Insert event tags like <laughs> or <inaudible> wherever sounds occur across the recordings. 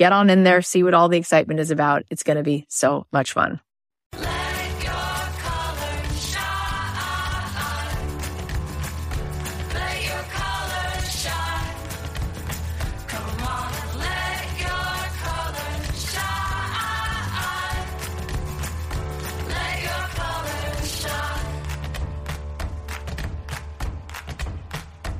get on in there, see what all the excitement is about. It's going to be so much fun.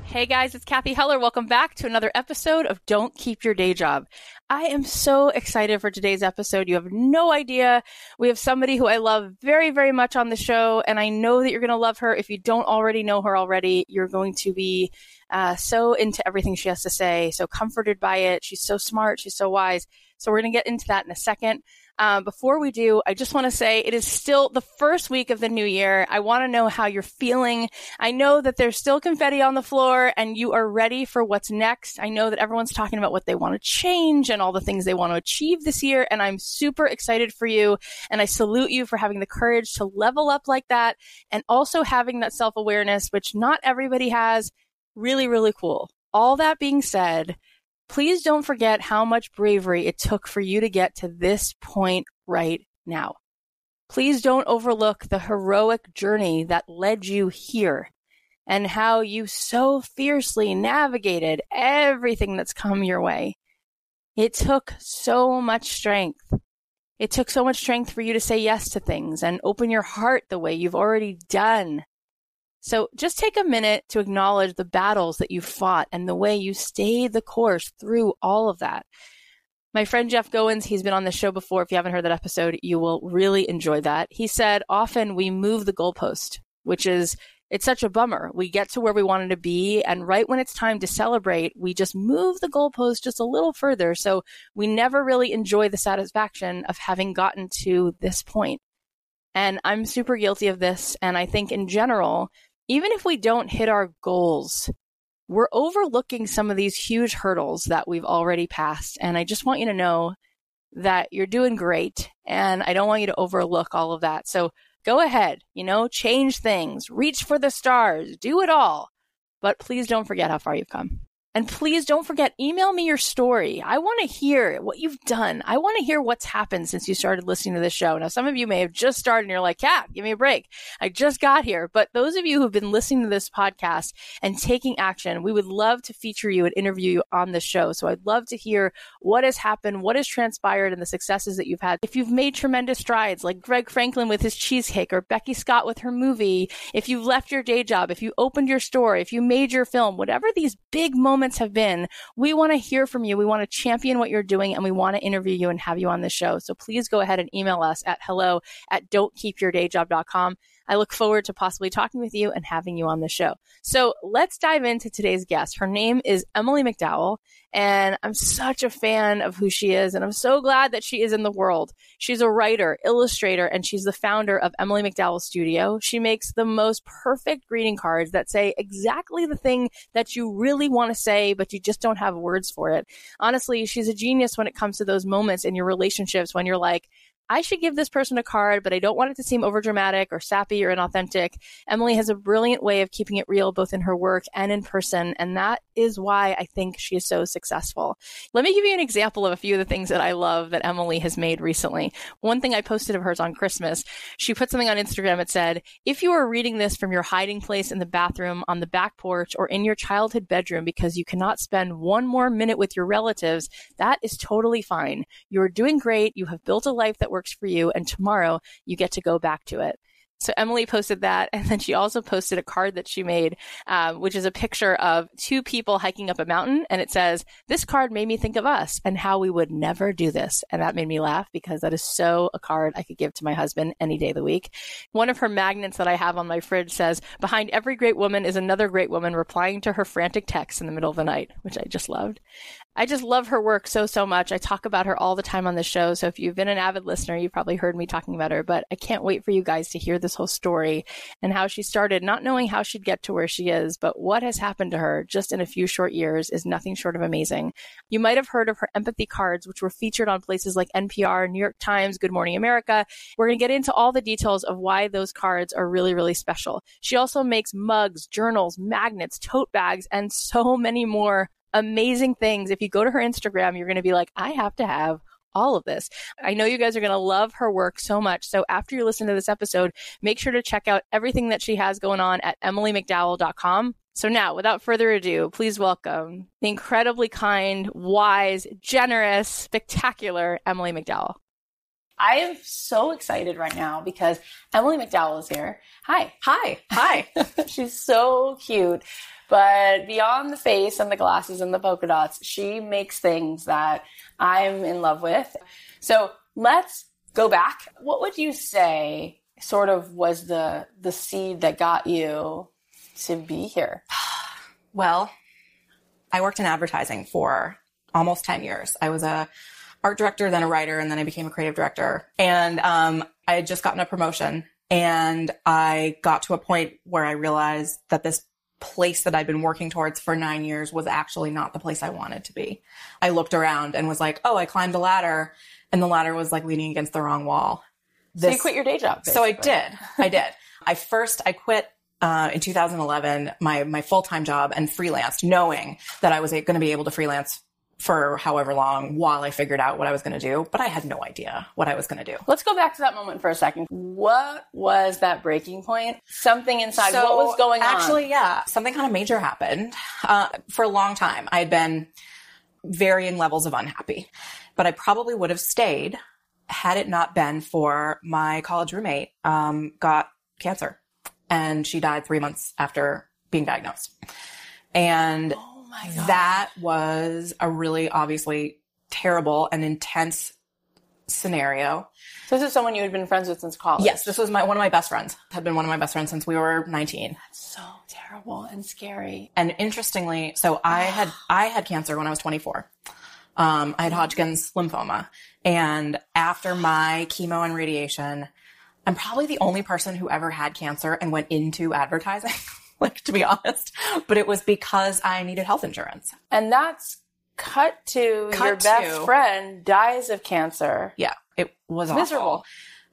Hey guys, it's Kathy Heller. Welcome back to another episode of Don't Keep Your Day Job. I am so excited for today's episode. You have no idea. We have somebody who I love very, very much on the show, and I know that you're going to love her. If you don't already know her already, you're going to be uh, so into everything she has to say, so comforted by it. She's so smart. She's so wise. So we're going to get into that in a second. Uh, before we do, I just want to say it is still the first week of the new year. I want to know how you're feeling. I know that there's still confetti on the floor and you are ready for what's next. I know that everyone's talking about what they want to change and all the things they want to achieve this year. And I'm super excited for you. And I salute you for having the courage to level up like that and also having that self awareness, which not everybody has. Really, really cool. All that being said, please don't forget how much bravery it took for you to get to this point right now. Please don't overlook the heroic journey that led you here and how you so fiercely navigated everything that's come your way. It took so much strength. It took so much strength for you to say yes to things and open your heart the way you've already done so just take a minute to acknowledge the battles that you fought and the way you stayed the course through all of that. My friend Jeff Goins, he's been on the show before. If you haven't heard that episode, you will really enjoy that. He said often we move the goalpost, which is it's such a bummer. We get to where we wanted to be, and right when it's time to celebrate, we just move the goalpost just a little further. So we never really enjoy the satisfaction of having gotten to this point. And I'm super guilty of this. And I think in general, even if we don't hit our goals, we're overlooking some of these huge hurdles that we've already passed. And I just want you to know that you're doing great. And I don't want you to overlook all of that. So go ahead, you know, change things, reach for the stars, do it all. But please don't forget how far you've come. And please don't forget, email me your story. I want to hear what you've done. I want to hear what's happened since you started listening to this show. Now, some of you may have just started and you're like, yeah, give me a break. I just got here. But those of you who've been listening to this podcast and taking action, we would love to feature you and interview you on the show. So I'd love to hear what has happened, what has transpired and the successes that you've had. If you've made tremendous strides like Greg Franklin with his cheesecake or Becky Scott with her movie, if you've left your day job, if you opened your store, if you made your film, whatever these big moments have been. We want to hear from you. We want to champion what you're doing and we want to interview you and have you on the show. So please go ahead and email us at hello at don'tkeepyourdayjob.com. I look forward to possibly talking with you and having you on the show. So let's dive into today's guest. Her name is Emily McDowell, and I'm such a fan of who she is, and I'm so glad that she is in the world. She's a writer, illustrator, and she's the founder of Emily McDowell Studio. She makes the most perfect greeting cards that say exactly the thing that you really want to say, but you just don't have words for it. Honestly, she's a genius when it comes to those moments in your relationships when you're like, I should give this person a card, but I don't want it to seem overdramatic or sappy or inauthentic. Emily has a brilliant way of keeping it real both in her work and in person, and that is why I think she is so successful. Let me give you an example of a few of the things that I love that Emily has made recently. One thing I posted of hers on Christmas, she put something on Instagram. It said, If you are reading this from your hiding place in the bathroom, on the back porch, or in your childhood bedroom because you cannot spend one more minute with your relatives, that is totally fine. You're doing great. You have built a life that works works for you. And tomorrow you get to go back to it. So Emily posted that, <laughs> and then she also posted a card that she made, um, which is a picture of two people hiking up a mountain, and it says, "This card made me think of us and how we would never do this," and that made me laugh because that is so a card I could give to my husband any day of the week. One of her magnets that I have on my fridge says, "Behind every great woman is another great woman replying to her frantic texts in the middle of the night," which I just loved. I just love her work so, so much. I talk about her all the time on the show. So if you've been an avid listener, you've probably heard me talking about her, but I can't wait for you guys to hear this whole story and how she started, not knowing how she'd get to where she is, but what has happened to her just in a few short years is nothing short of amazing. You might have heard of her empathy cards, which were featured on places like NPR, New York Times, Good Morning America. We're going to get into all the details of why those cards are really, really special. She also makes mugs, journals, magnets, tote bags, and so many more amazing things. If you go to her Instagram, you're going to be like, I have to have all of this. I know you guys are going to love her work so much. So after you listen to this episode, make sure to check out everything that she has going on at emilymcdowell.com. So now, without further ado, please welcome the incredibly kind, wise, generous, spectacular Emily McDowell. I am so excited right now because Emily McDowell is here. Hi. Hi. <laughs> Hi. She's so cute. But beyond the face and the glasses and the polka dots, she makes things that I'm in love with. So let's go back. What would you say sort of was the the seed that got you to be here? <sighs> Well, I worked in advertising for almost 10 years. I was a art director, then a writer, and then I became a creative director. And um, I had just gotten a promotion and I got to a point where I realized that this place that I'd been working towards for nine years was actually not the place I wanted to be. I looked around and was like, oh, I climbed a ladder and the ladder was like leaning against the wrong wall. This, so you quit your day job. Basically. So I did. I did. I first, I quit uh, in 2011 my my full time job and freelanced, knowing that I was going to be able to freelance for however long while I figured out what I was going to do, but I had no idea what I was going to do. Let's go back to that moment for a second. What was that breaking point? Something inside. So, what was going on? Actually, yeah, something kind of major happened. Uh, for a long time, I had been varying levels of unhappy, but I probably would have stayed had it not been for my college roommate um, got cancer, and she died three months after being diagnosed. And oh that was a really obviously terrible and intense scenario. So this is someone you had been friends with since college. Yes, this was my one of my best friends. Had been one of my best friends since we were 19. That's so terrible and scary. And interestingly, so I had <sighs> I had cancer when I was 24. Um, I had Hodgkin's lymphoma, and after my chemo and radiation, I'm probably the only person who ever had cancer and went into advertising. <laughs> <laughs> like to be honest. But it was because I needed health insurance. And that's cut to cut your best to, friend dies of cancer. Yeah, it was miserable. Awful.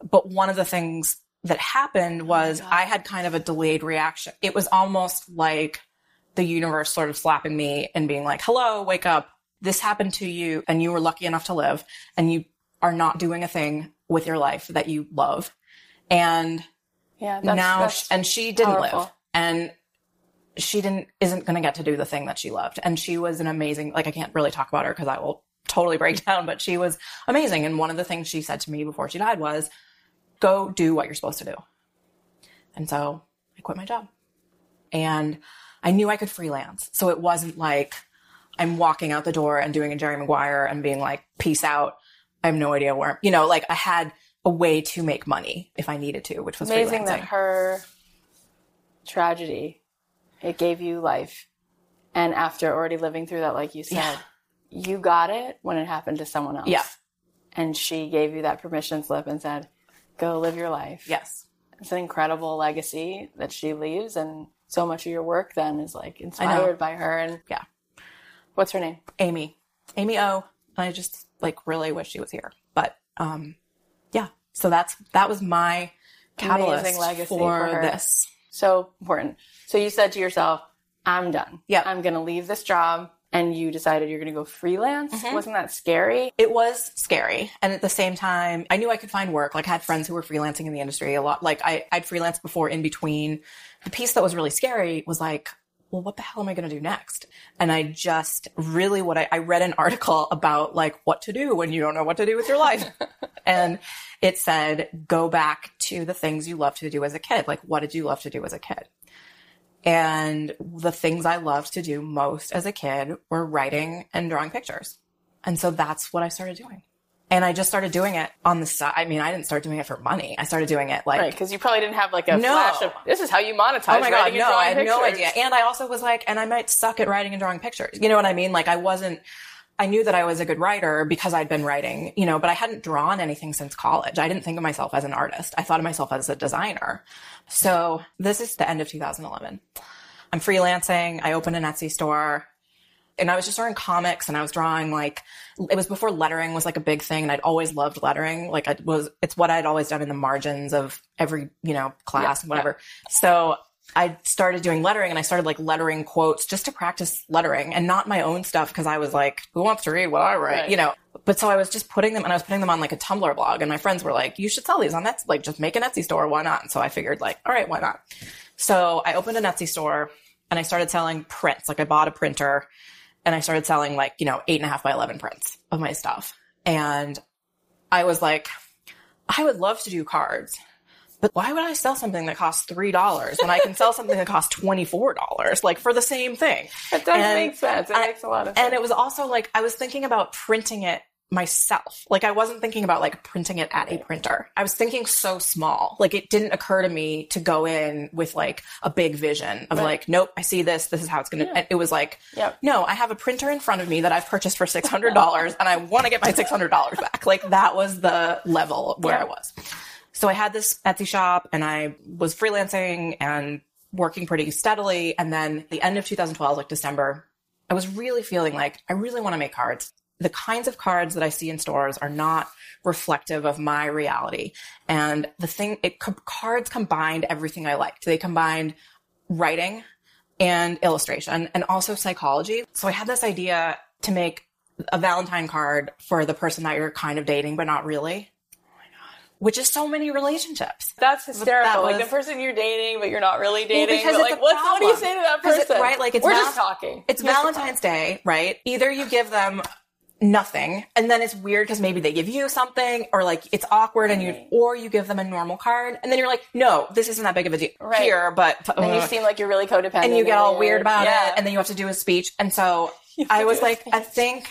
But one of the things that happened oh was oh I had kind of a delayed reaction. It was almost like the universe sort of slapping me and being like, hello, wake up. This happened to you and you were lucky enough to live and you are not doing a thing with your life that you love. And Yeah. That's, now, that's and she didn't powerful. live and she didn't, isn't going to get to do the thing that she loved. And she was an amazing, like, I can't really talk about her because I will totally break <laughs> down, but she was amazing. And one of the things she said to me before she died was, go do what you're supposed to do. And so I quit my job and I knew I could freelance. So it wasn't like I'm walking out the door and doing a Jerry Maguire and being like, peace out. I have no idea where, you know, like I had a way to make money if I needed to, which was amazing freelancing. that her tragedy it gave you life and after already living through that like you said Yeah. you got it when it happened to someone else Yeah. and she gave you that permission slip and said go live your life yes. it's an incredible legacy that she leaves and so much of your work then is like inspired by her and Yeah. what's her name Amy, Amy O. I just like really wish she was here, but um, yeah. So that's that was my catalyst for, for this. So important so you said to yourself i'm done Yeah. i'm gonna leave this job and you decided you're gonna go freelance Mm-hmm. wasn't that scary It was scary, and at the same time, I knew I could find work. Like I had friends who were freelancing in the industry a lot. Like I, I'd freelanced before in between. The piece that was really scary was like. Well, what the hell am I going to do next? And I just really what I, I read an article <laughs> about like what to do when you don't know what to do with your life. <laughs> and it said, go back to the things you loved to do as a kid. Like, what did you love to do as a kid? And the things I loved to do most as a kid were writing and drawing pictures. And so that's what I started doing. And I just started doing it on the side. I mean, I didn't start doing it for money. I started doing it like, Right, because you probably didn't have like a No. flash of this is how you monetize. oh my God, no, I had no idea. And I also was like, and I might suck at writing and drawing pictures. You know what I mean? Like I wasn't, I knew that I was a good writer because I'd been writing, you know, but I hadn't drawn anything since college. I didn't think of myself as an artist. I thought of myself as a designer. So this is the end of 2011. I'm freelancing. I opened an Etsy store and I was just drawing comics and I was drawing like, it was before lettering was like a big thing and I'd always loved lettering. Like it was, it's what I'd always done in the margins of every, you know, class and whatever. So I started doing lettering and I started like lettering quotes just to practice lettering and not my own stuff because I was like, who wants to read what I write? Right. You know, but so I was just putting them and I was putting them on like a Tumblr blog and my friends were like, you should sell these on Etsy, like just make an Etsy store. Why not? And so I figured like, all right, why not? So I opened an Etsy store and I started selling prints. Like I bought a printer and I started selling like, you know, eight and a half by 11 prints of my stuff. And I was like, I would love to do cards, but why would I sell something that costs $3 when I can sell something that costs $24? Like for the same thing. It does And make sense. It I- makes a lot of sense. And it was also like, I was thinking about printing it myself. Like I wasn't thinking about like printing it at a printer. I was thinking so small. Like it didn't occur to me to go in with like a big vision of Right. like, nope, I see this. This is how it's going to, it was like, Yep. no, I have a printer in front of me that I've purchased for $600 and I want to get my $600 back. Like that was the level where Yeah. I was. So I had this Etsy shop and I was freelancing and working pretty steadily. And then the end of 2012, like December, I was really feeling like I really want to make cards. The kinds of cards that I see in stores are not reflective of my reality. And the thing, it cards combined everything I liked. They combined writing and illustration and also psychology. So I had this idea to make a Valentine card for the person that you're kind of dating, but not really. Oh my god. Which is so many relationships. That's hysterical. that like the person you're dating, but you're not really dating. because it's like, a what's, what do you say to that person? it- right, like, it's we're val- just talking. It's Valentine's Day, right? Either you give them nothing. And then it's weird because maybe they give you something or like it's awkward and you or you give them a normal card and then you're like no this isn't that big of a deal Right. here but And you uh, seem like you're really codependent. and you get all weird about yeah. it and then you have to do a speech. And so <laughs> i was like i think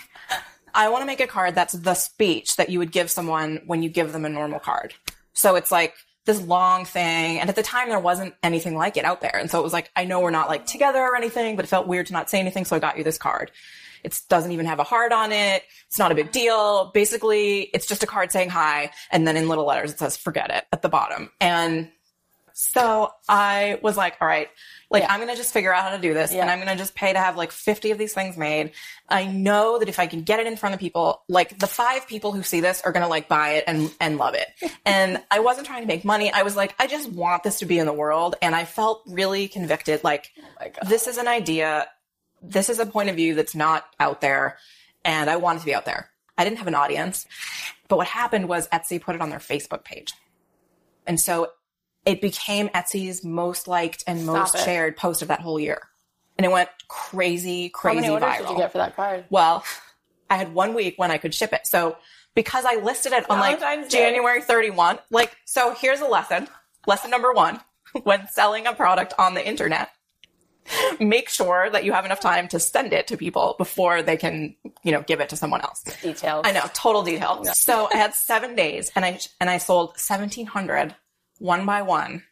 i want to make a card that's the speech that you would give someone when you give them a normal card. So it's like this long thing and at the time there wasn't anything like it out there. And so it was like i know we're not like together or anything but it felt weird to not say anything so i got you this card it doesn't even have a heart on it. It's not a big deal. Basically, it's just a card saying hi. And then in little letters, it says forget it at the bottom. And So I was like, all right, like Yeah. I'm going to just figure out how to do this Yeah. and I'm going to just pay to have like 50 of these things made. I know that if I can get it in front of people, like the five people who see this are going to like buy it and, and love it. <laughs> and I wasn't trying to make money. I was like, I just want this to be in the world. And I felt really convicted. Like Oh this is an idea. This is a point of view that's not out there. And I wanted to be out there. I didn't have an audience. But what happened was Etsy put it on their Facebook page. And so it became Etsy's most liked and most it. shared post of that whole year. And it went crazy, How crazy many orders viral. did you get for that card? Well, I had one week when I could ship it. So because I listed it on like Day. January 31, like, so here's a lesson. Lesson number one, <laughs> when selling a product on the internet, <laughs> make sure that you have enough time to send it to people before they can, you know, give it to someone else. Details. I know, total detail. So I had seven days and I, and I sold 1700 one by one.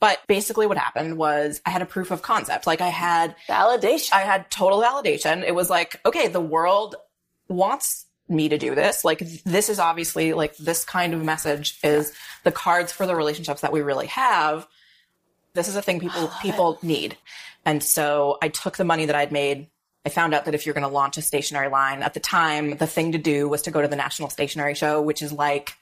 But basically what happened was I had a proof of concept. Like I had Validation. I had total validation. It was like, okay, the world wants me to do this. Like, this is obviously like this kind of message is the cards for the relationships that we really have. This is a thing people, people need. And so I took the money that I'd made. I found out that if you're going to launch a stationery line at the time, the thing to do was to go to the National Stationery Show, which is like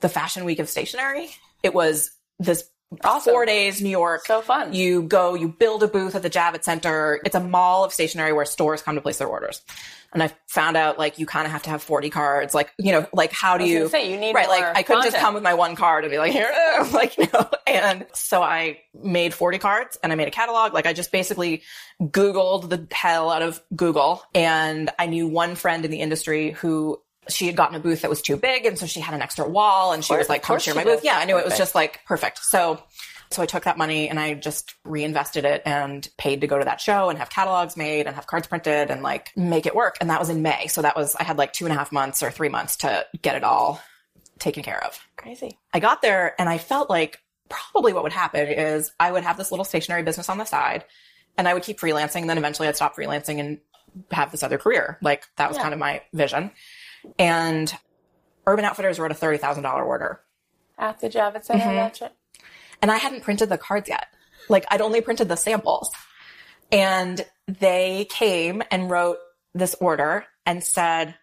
the fashion week of stationery. It was this Awesome. four days, New York. So fun. You go, you build a booth at the Javits Center. It's a mall of stationery where stores come to place their orders. And I found out like you kind of have to have 40 cards. Like, you know, like how do you, say, you need right? Like I couldn't just come with my one card and be like, here, <laughs> like, you know, and so I made 40 cards and I made a catalog. Like I just basically Googled the hell out of Google and I knew one friend in the industry who she had gotten a booth that was too big. And so she had an extra wall and she course- was like, come share my booth. Yeah, I knew it was just like perfect. So so I took that money and I just reinvested it and paid to go to that show and have catalogs made and have cards printed and like make it work. And that was in May. So that was, I had like two and a half months or three months to get it all taken care of. Crazy. I got there and I felt like probably what would happen is I would have this little stationery business on the side and I would keep freelancing. And then eventually I'd stop freelancing and have this other career. Like that was Yeah. kind of my vision. And Urban Outfitters wrote a $30,000 order At the Javits Center, Mm-hmm. and I hadn't printed the cards yet. Like I'd only printed the samples. And they came and wrote this order and said,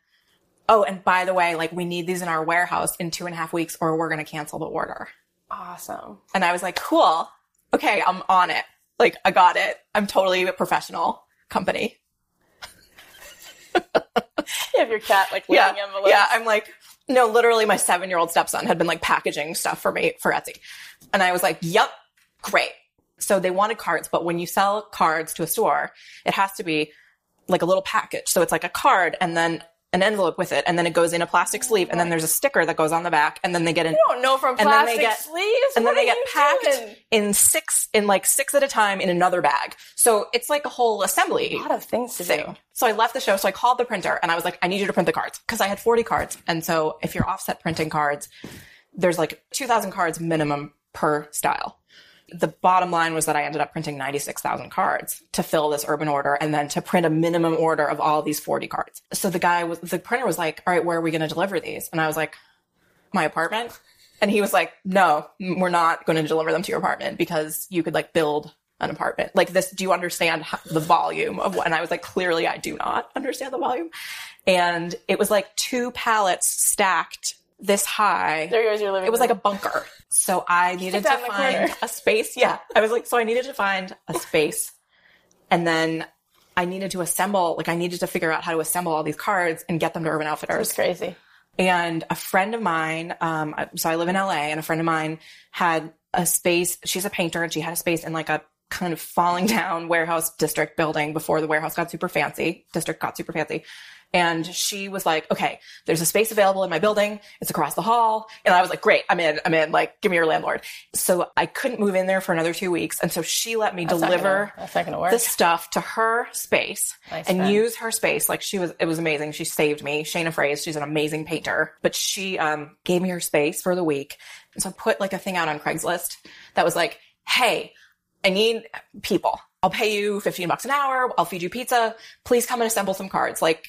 Oh, and by the way, like we need these in our warehouse in two and a half weeks or we're going to cancel the order. Awesome. And I was like, cool. Okay. I'm on it. Like I got it. I'm totally a professional company. <laughs> <laughs> You have your cat like Yeah. licking envelopes. Yeah. I'm like, no, literally my seven year old stepson had been like packaging stuff for me for Etsy. And I was like, yep, great. So they wanted cards, but when you sell cards to a store, it has to be like a little package. So it's like a card and then an envelope with it. And then it goes in a plastic sleeve and then there's a sticker that goes on the back and then they get an, You don't know from And then plastic they get- sleeves. and then What they get packed doing? in six, in like six at a time in another bag. So it's like a whole assembly A lot of things to do. So I left the show. So I called the printer and I was like, I need you to print the cards because I had 40 cards. And so if you're offset printing cards, there's like 2000 cards minimum per style. The bottom line was that I ended up printing 96,000 cards to fill this urban order and then to print a minimum order of all these 40 cards. So the guy was, the printer was like, all right, where are we going to deliver these? And I was like, my apartment. And he was like, no, we're not going to deliver them to your apartment because you could like build an apartment like this. Do you understand how, the volume of what? And I was like, clearly I do not understand the volume. And it was like two pallets stacked this high. There goes your living It was like a bunker. So I needed to that in the find a space. Yeah. I was like, so I needed to find a <laughs> space and then I needed to assemble, like I needed to figure out how to assemble all these cards and get them to Urban Outfitters. Crazy. And a friend of mine, um, so I live in LA and a friend of mine had a space. She's a painter and she had a space in like a kind of falling <laughs> down warehouse district building before the warehouse got super fancy, district got super fancy. And she was like, okay, there's a space available in my building. It's across the hall. And I was like, great, I'm in, I'm in, like, give me your landlord. So I couldn't move in there for another two weeks. And so she let me That's not deliver gonna- not going to the stuff to her space Nice and use her space. Like she was, it was amazing. She saved me. Shayna Phrase, she's an amazing painter, but she um, gave me her space for the week. And so I put like a thing out on Craigslist that was like, hey, I need people. I'll pay you 15 bucks an hour. I'll feed you pizza. Please come and assemble some cards. Like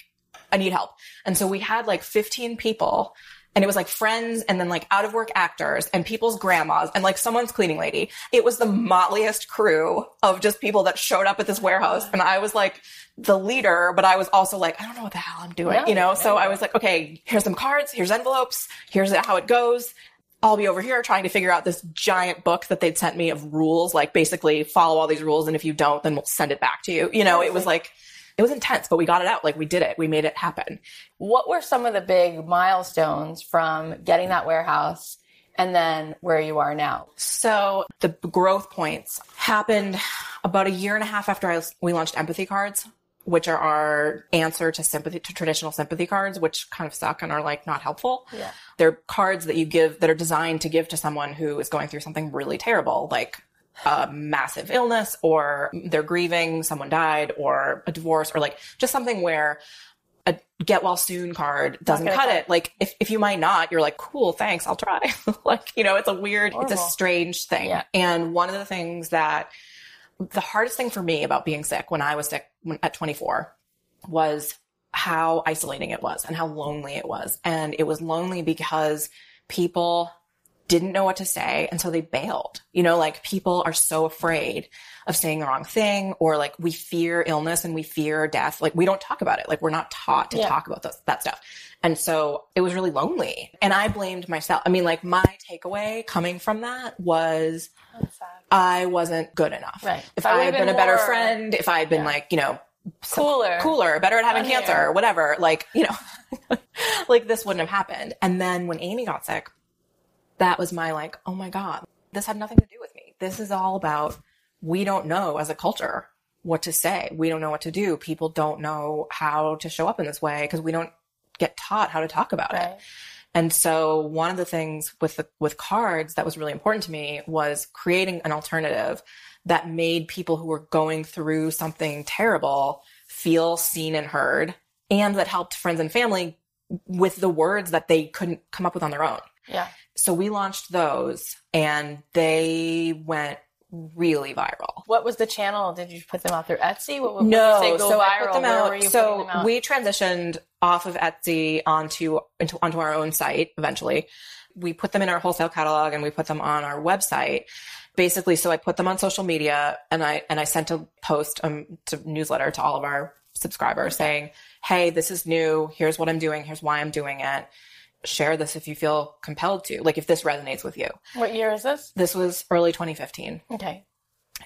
I need help. And so we had like 15 people and it was like friends and then like out of work actors and people's grandmas and like someone's cleaning lady. It was the motliest crew of just people that showed up at this warehouse. And I was like the leader, but I was also like, I don't know what the hell I'm doing, Yeah, you know? So yeah. I was like, okay, here's some cards, here's envelopes, here's how it goes. I'll be over here trying to figure out this giant book that they'd sent me of rules, like basically follow all these rules. And if you don't, then we'll send it back to you. You know, it was like, it was intense, but we got it out. Like we did it. We made it happen. What were some of the big milestones from getting that warehouse and then where you are now? So the growth points happened about a year and a half after I, we launched empathy cards, which are our answer to sympathy, to traditional sympathy cards, which kind of suck and are like not helpful. Yeah. They're cards that you give that are designed to give to someone who is going through something really terrible, like a massive illness or they're grieving, someone died or a divorce or like just something where a get well soon card doesn't cut it. Like if, if you might not, you're like, cool, thanks, I'll try. <laughs> like, you know, it's a weird, it's a strange thing. Yeah. And one of the things that the hardest thing for me about being sick when I was sick when, at 24 was how isolating it was and how lonely it was. And it was lonely because people didn't know what to say. And so they bailed. You know, like people are so afraid of saying the wrong thing or like we fear illness and we fear death. Like we don't talk about it. Like we're not taught to Yeah. talk about those, that stuff. And so it was really lonely. And I blamed myself. I mean, like my takeaway coming from that was I wasn't good enough. Right. If If I I, had been, been a better more- friend, if I had been Yeah. like, you know, Cooler. cooler, better at having cancer, whatever, like, you know, <laughs> like this wouldn't have happened. And then when Amy got sick, that was my like, oh my God, this had nothing to do with me. This is all about we don't know as a culture what to say. We don't know what to do. People don't know how to show up in this way because we don't get taught how to talk about it. And so one of the things with the, with cards that was really important to me was creating an alternative that made people who were going through something terrible feel seen and heard and that helped friends and family with the words that they couldn't come up with on their own. Yeah. So we launched those and they went really viral. What was the channel? Did you put them out through Etsy? What, when No, you say go so viral, I put them out. so them out? we transitioned off of Etsy onto into, onto our own site eventually. We put them in our wholesale catalog and we put them on our website. Basically, so I put them on social media and I and I sent a post um to newsletter to all of our subscribers saying, "Hey, this is new. Here's what I'm doing. Here's why I'm doing it. Share this if you feel compelled to. Like if this resonates with you." what year is this? This was early 2015 Okay.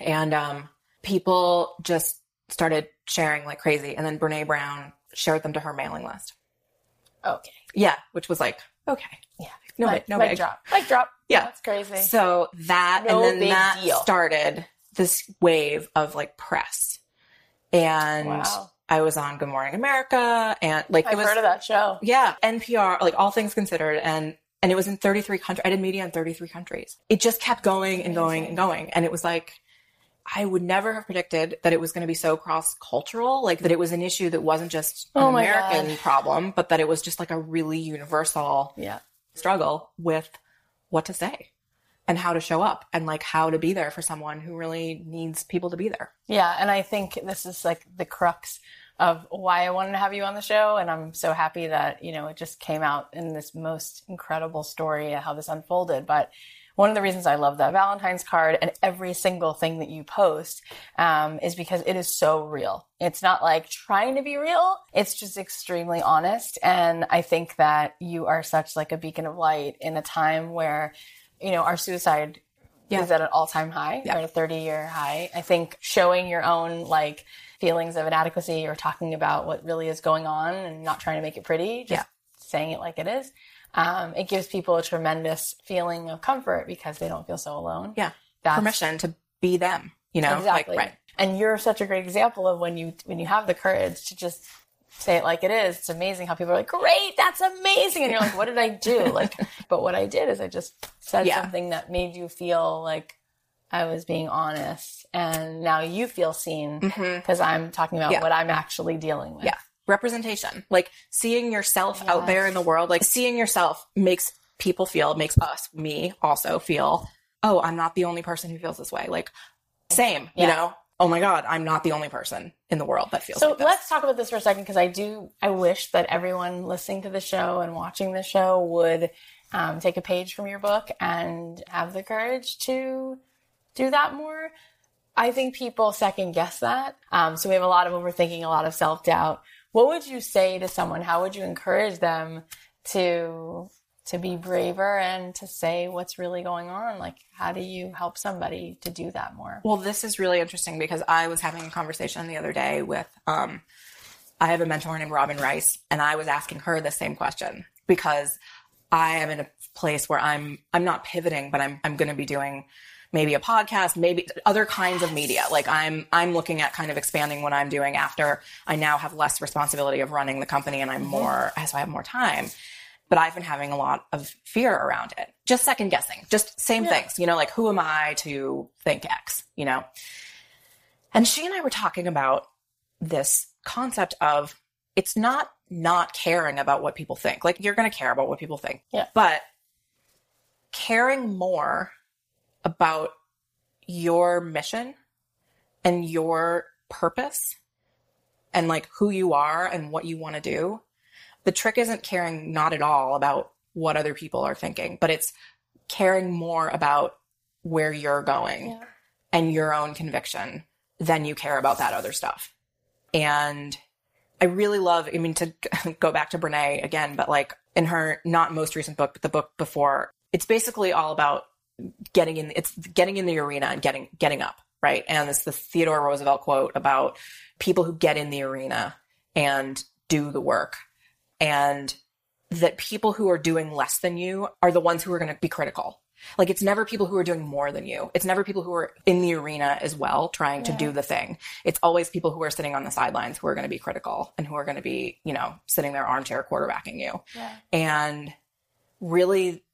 and um, people just started sharing like crazy. And then Brene Brown shared them to her mailing list. Okay. Yeah, which was like okay, Yeah. no, big, no mic big. drop. Like drop. Yeah. That's crazy. So that No and then that deal. started this wave of like press, and Wow. I was on Good Morning America, and like I've it was heard of that show. yeah NPR, like all things considered, and and it was in 33 countries. I did media in 33 countries. It just kept going and going and going, and it was like. I would never have predicted that it was going to be so cross cultural, like that it was an issue that wasn't just an Oh American God. problem, but that it was just like a really universal Yeah. struggle with what to say and how to show up and like how to be there for someone who really needs people to be there. Yeah, and I think this is like the crux of why I wanted to have you on the show, and I'm so happy that you know it just came out in this most incredible story how this unfolded. But one of the reasons I love that Valentine's card and every single thing that you post um, is because it is so real. It's not like trying to be real; it's just extremely honest. And I think that you are such like a beacon of light in a time where you know our suicide Yeah. is at an all-time high Yeah. or a 30-year high. I think showing your own like feelings of inadequacy or talking about what really is going on and not trying to make it pretty, just Yeah. saying it like it is. Um, it gives people a tremendous feeling of comfort because they don't feel so alone. Yeah. That's Permission to be them, you know? exactly Like, right. And you're such a great example of when you when you have the courage to just say it like it is. It's amazing how people are like, "Great, that's amazing," and you're like, "What did I do?" Like, <laughs> but what I did is I just said Yeah. something that made you feel like I was being honest, and now you feel seen because I'm talking about Mm-hmm. Yeah. what I'm actually dealing with. Yeah. Representation. Like seeing yourself out there in the world, like seeing yourself makes people feel, makes us, me also feel, oh, I'm not the only person who feels this way. Like, same, you know? oh my God, I'm not the only person in the world that feels so like this. let's talk about this for a second because I do. I wish that everyone listening to the show and watching the show would um, take a page from your book and have the courage to do that more. I think people second guess that. Um, so we have a lot of overthinking, a lot of self doubt. What would you say to someone? How would you encourage them to to be braver and to say what's really going on? Like, how do you help somebody to do that more? Well, this is really interesting because I was having a conversation the other day with, um, I have a mentor named Robin Rice, and I was asking her the same question because I am in a place where I'm, I'm not pivoting, but I'm, I'm going to be doing maybe a podcast, maybe other kinds of media. Like I'm, I'm looking at kind of expanding what I'm doing after I now have less responsibility of running the company and I'm mm-hmm. more, so I have more time but I've been having a lot of fear around it. Just second guessing, just same Yeah. things, you know, like who am I to think X, you know? And she and I were talking about this concept of it's not not caring about what people think. Like you're going to care about what people think. Yeah. But caring more about your mission and your purpose and like who you are and what you want to do the trick isn't caring not at all about what other people are thinking, but it's caring more about where you're going Yeah. and your own conviction than you care about that other stuff. And I really love, I mean, to <laughs> go back to Brene again, but like in her not most recent book, but the book before, it's basically all about getting in, it's getting in the arena and getting, getting up, right? And it's the Theodore Roosevelt quote about people who get in the arena and do the work and that people who are doing less than you are the ones who are going to be critical. Like it's never people who are doing more than you. It's never people who are in the arena as well trying to do the thing. It's always people who are sitting on the sidelines who are going to be critical and who are going to be, you know, sitting there armchair quarterbacking you. Yeah. And really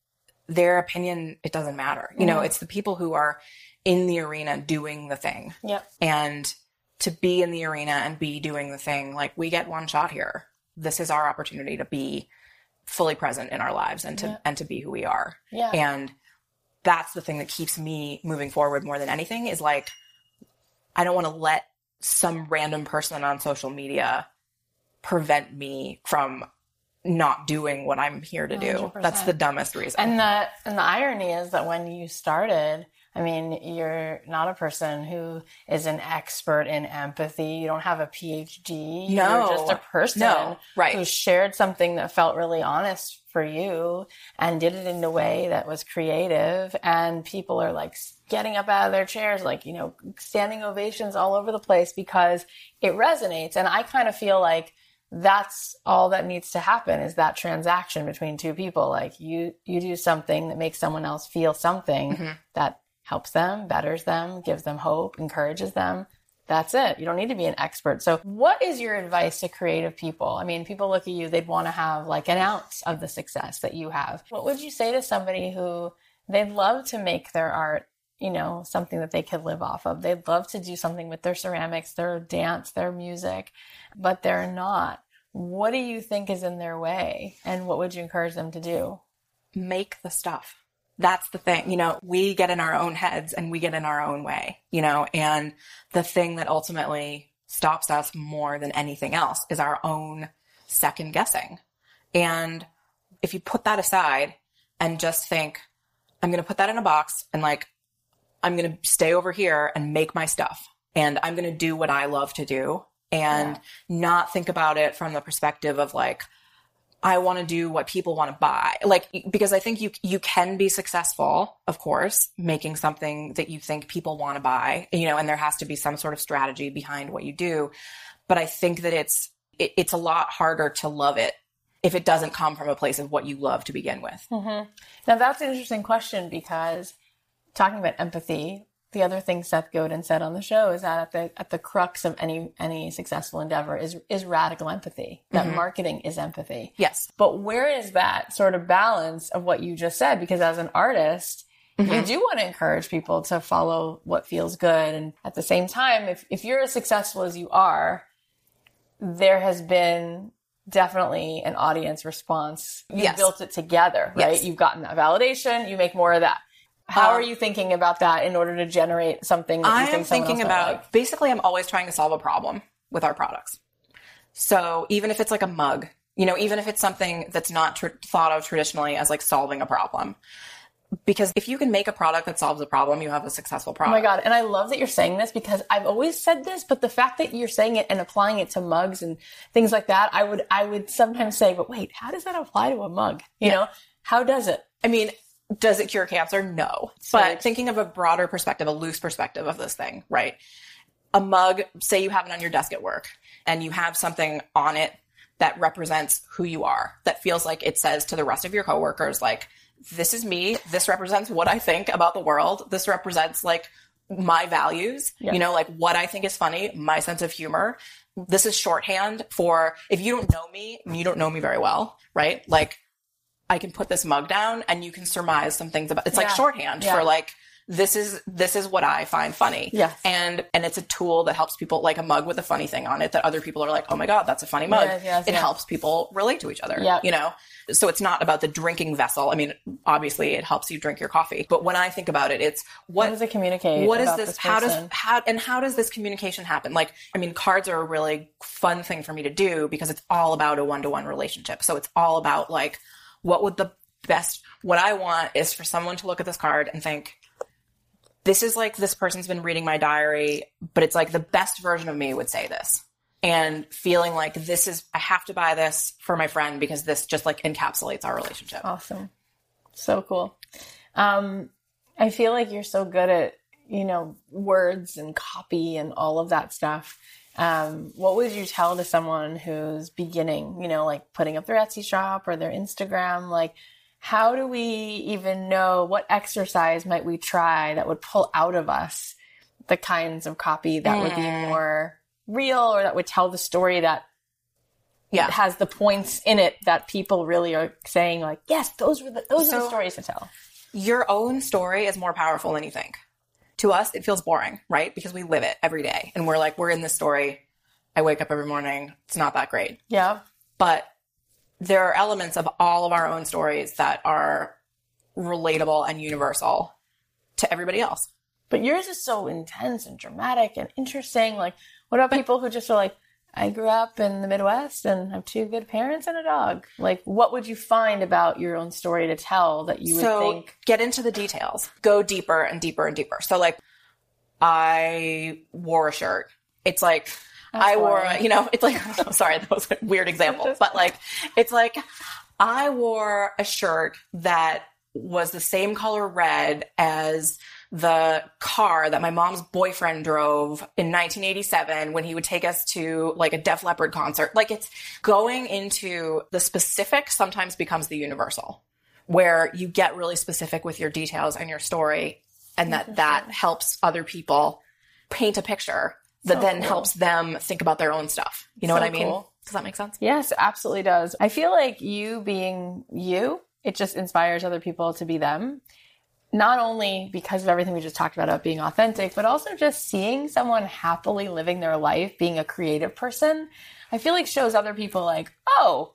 their opinion it doesn't matter. You know, Mhm. it's the people who are in the arena doing the thing Yep. and to be in the arena and be doing the thing like we get one shot here this is our opportunity to be fully present in our lives and to Yeah. and to be who we are Yeah. and that's the thing that keeps me moving forward more than anything is like i don't want to let some random person on social media prevent me from not doing what i'm here to do 100%. that's the dumbest reason And the and the irony is that when you started, I mean, you're not a person who is an expert in empathy. You don't have a PhD. No. You're just a person no right who shared something that felt really honest for you and did it in a way that was creative. And people are like getting up out of their chairs, like, you know, standing ovations all over the place because it resonates. And I kind of feel like that's all that needs to happen is that transaction between two people. Like you, you do something that makes someone else feel something Mhm. that helps them, betters them, gives them hope, encourages them. That's it. You don't need to be an expert. So, what is your advice to creative people? I mean, people look at you, they'd want to have like an ounce of the success that you have. What would you say to somebody who they'd love to make their art, you know, something that they could live off of? They'd love to do something with their ceramics, their dance, their music, but they're not. What do you think is in their way? And what would you encourage them to do? make the stuff. That's the thing. You know, we get in our own heads and we get in our own way, you know, and the thing that ultimately stops us more than anything else is our own second guessing. And if you put that aside and just think, I'm going to put that in a box and like, I'm going to stay over here and make my stuff and I'm going to do what I love to do and Yeah. not think about it from the perspective of like, I want to do what people want to buy. Like, because I think you, you can be successful, of course, making something that you think people want to buy, you know, and there has to be some sort of strategy behind what you do. But I think that it's, it, it's a lot harder to love it if it doesn't come from a place of what you love to begin with. Mm-hmm. Now that's an interesting question because talking about empathy, the other thing Seth Godin said on the show is that at the at the crux of any any successful endeavor is is radical empathy. That Mhm. marketing is empathy. Yes. But where is that sort of balance of what you just said? Because as an artist, you Mhm. do want to encourage people to follow what feels good. And at the same time, if, if you're as successful as you are, there has been definitely an audience response. You Yes. built it together, right? Yes. You've gotten that validation. You make more of that. How Um, are you thinking about that in order to generate something that you I think am someone thinking about like? basically, I'm always trying to solve a problem with our products. So even if it's like a mug, you know, even if it's something that's not tr- thought of traditionally as like solving a problem, because if you can make a product that solves a problem, you have a successful product. Oh my god! And I love that you're saying this because I've always said this, but the fact that you're saying it and applying it to mugs and things like that, I would I would sometimes say, but wait, how does that apply to a mug? You know, how does it? I mean, does it cure cancer? No. But thinking of a broader perspective, a loose perspective of this thing, right? A mug, say you have it on your desk at work and you have something on it that represents who you are, that feels like it says to the rest of your coworkers, like, this is me. This represents what I think about the world. This represents like my values, you know, like what I think is funny, my sense of humor. This is shorthand for if you don't know me, you don't know me very well, right? Like I can put this mug down and you can surmise some things about it's like Yeah. shorthand Yeah. for like this is this is what I find funny. Yes. And and it's a tool that helps people like a mug with a funny thing on it that other people are like, "Oh my god, that's a funny mug." Yes, yes, it yes. helps people relate to each other, Yeah. you know. So it's not about the drinking vessel. I mean, obviously it helps you drink your coffee, but when I think about it, it's what How does it communicate? what is about this, how does how and how does this communication happen like i mean cards are a really fun thing for me to do because it's all about a one-to-one relationship so it's all about like what would the best what i want is for someone to look at this card and think this is like this person's been reading my diary but it's like the best version of me would say this and feeling like this is i have to buy this for my friend because this just like encapsulates our relationship Awesome. So cool. Um, I feel like you're so good at, you know, words and copy and all of that stuff. Um, what would you tell to someone who's beginning, you know, like putting up their Etsy shop or their Instagram? Like, how do we even know what exercise might we try that would pull out of us the kinds of copy that would be more real or that would tell the story that yeah has the points in it that people really are saying like yes those were the those are the stories to tell your own story is more powerful than you think. To us, it feels boring, right? Because we live it every day and we're like, we're in this story. I wake up every morning. It's not that great. yeah But there are elements of all of our own stories that are relatable and universal to everybody else. but yours is so intense and dramatic and interesting like what about people who just are like i grew up in the midwest and have two good parents and a dog like what would you find about your own story to tell that you would so think get into the details. Go deeper and deeper and deeper. So like I wore a shirt. It's like I wore, a, you know, it's like <laughs> sorry, that was a weird example, but like it's like I wore a shirt that was the same color red as the car that my mom's boyfriend drove in 1987 when he would take us to like a Def Leppard concert. Like it's going into the specific sometimes becomes the universal where you get really specific with your details and your story and that mm-hmm. that helps other people paint a picture that So then cool. helps them think about their own stuff. You know So what I mean? cool. Does that make sense? Yes, absolutely does. I feel like you being you, it just inspires other people to be them. Not only because of everything we just talked about, about being authentic, but also just seeing someone happily living their life, being a creative person, I feel like shows other people like, oh,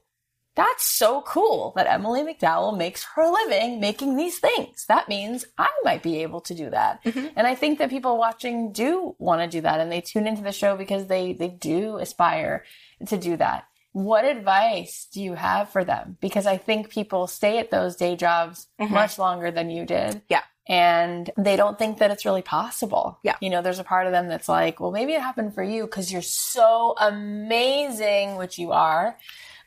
that's so cool that Emily McDowell makes her living making these things. That means I might be able to do that. Mm-hmm. And I think that people watching do want to do that and they tune into the show because they, they do aspire to do that. What advice do you have for them? Because I think people stay at those day jobs mm-hmm. much longer than you did. Yeah. And they don't think that it's really possible. Yeah. You know, there's a part of them that's like, well, maybe it happened for you because you're so amazing, which you are.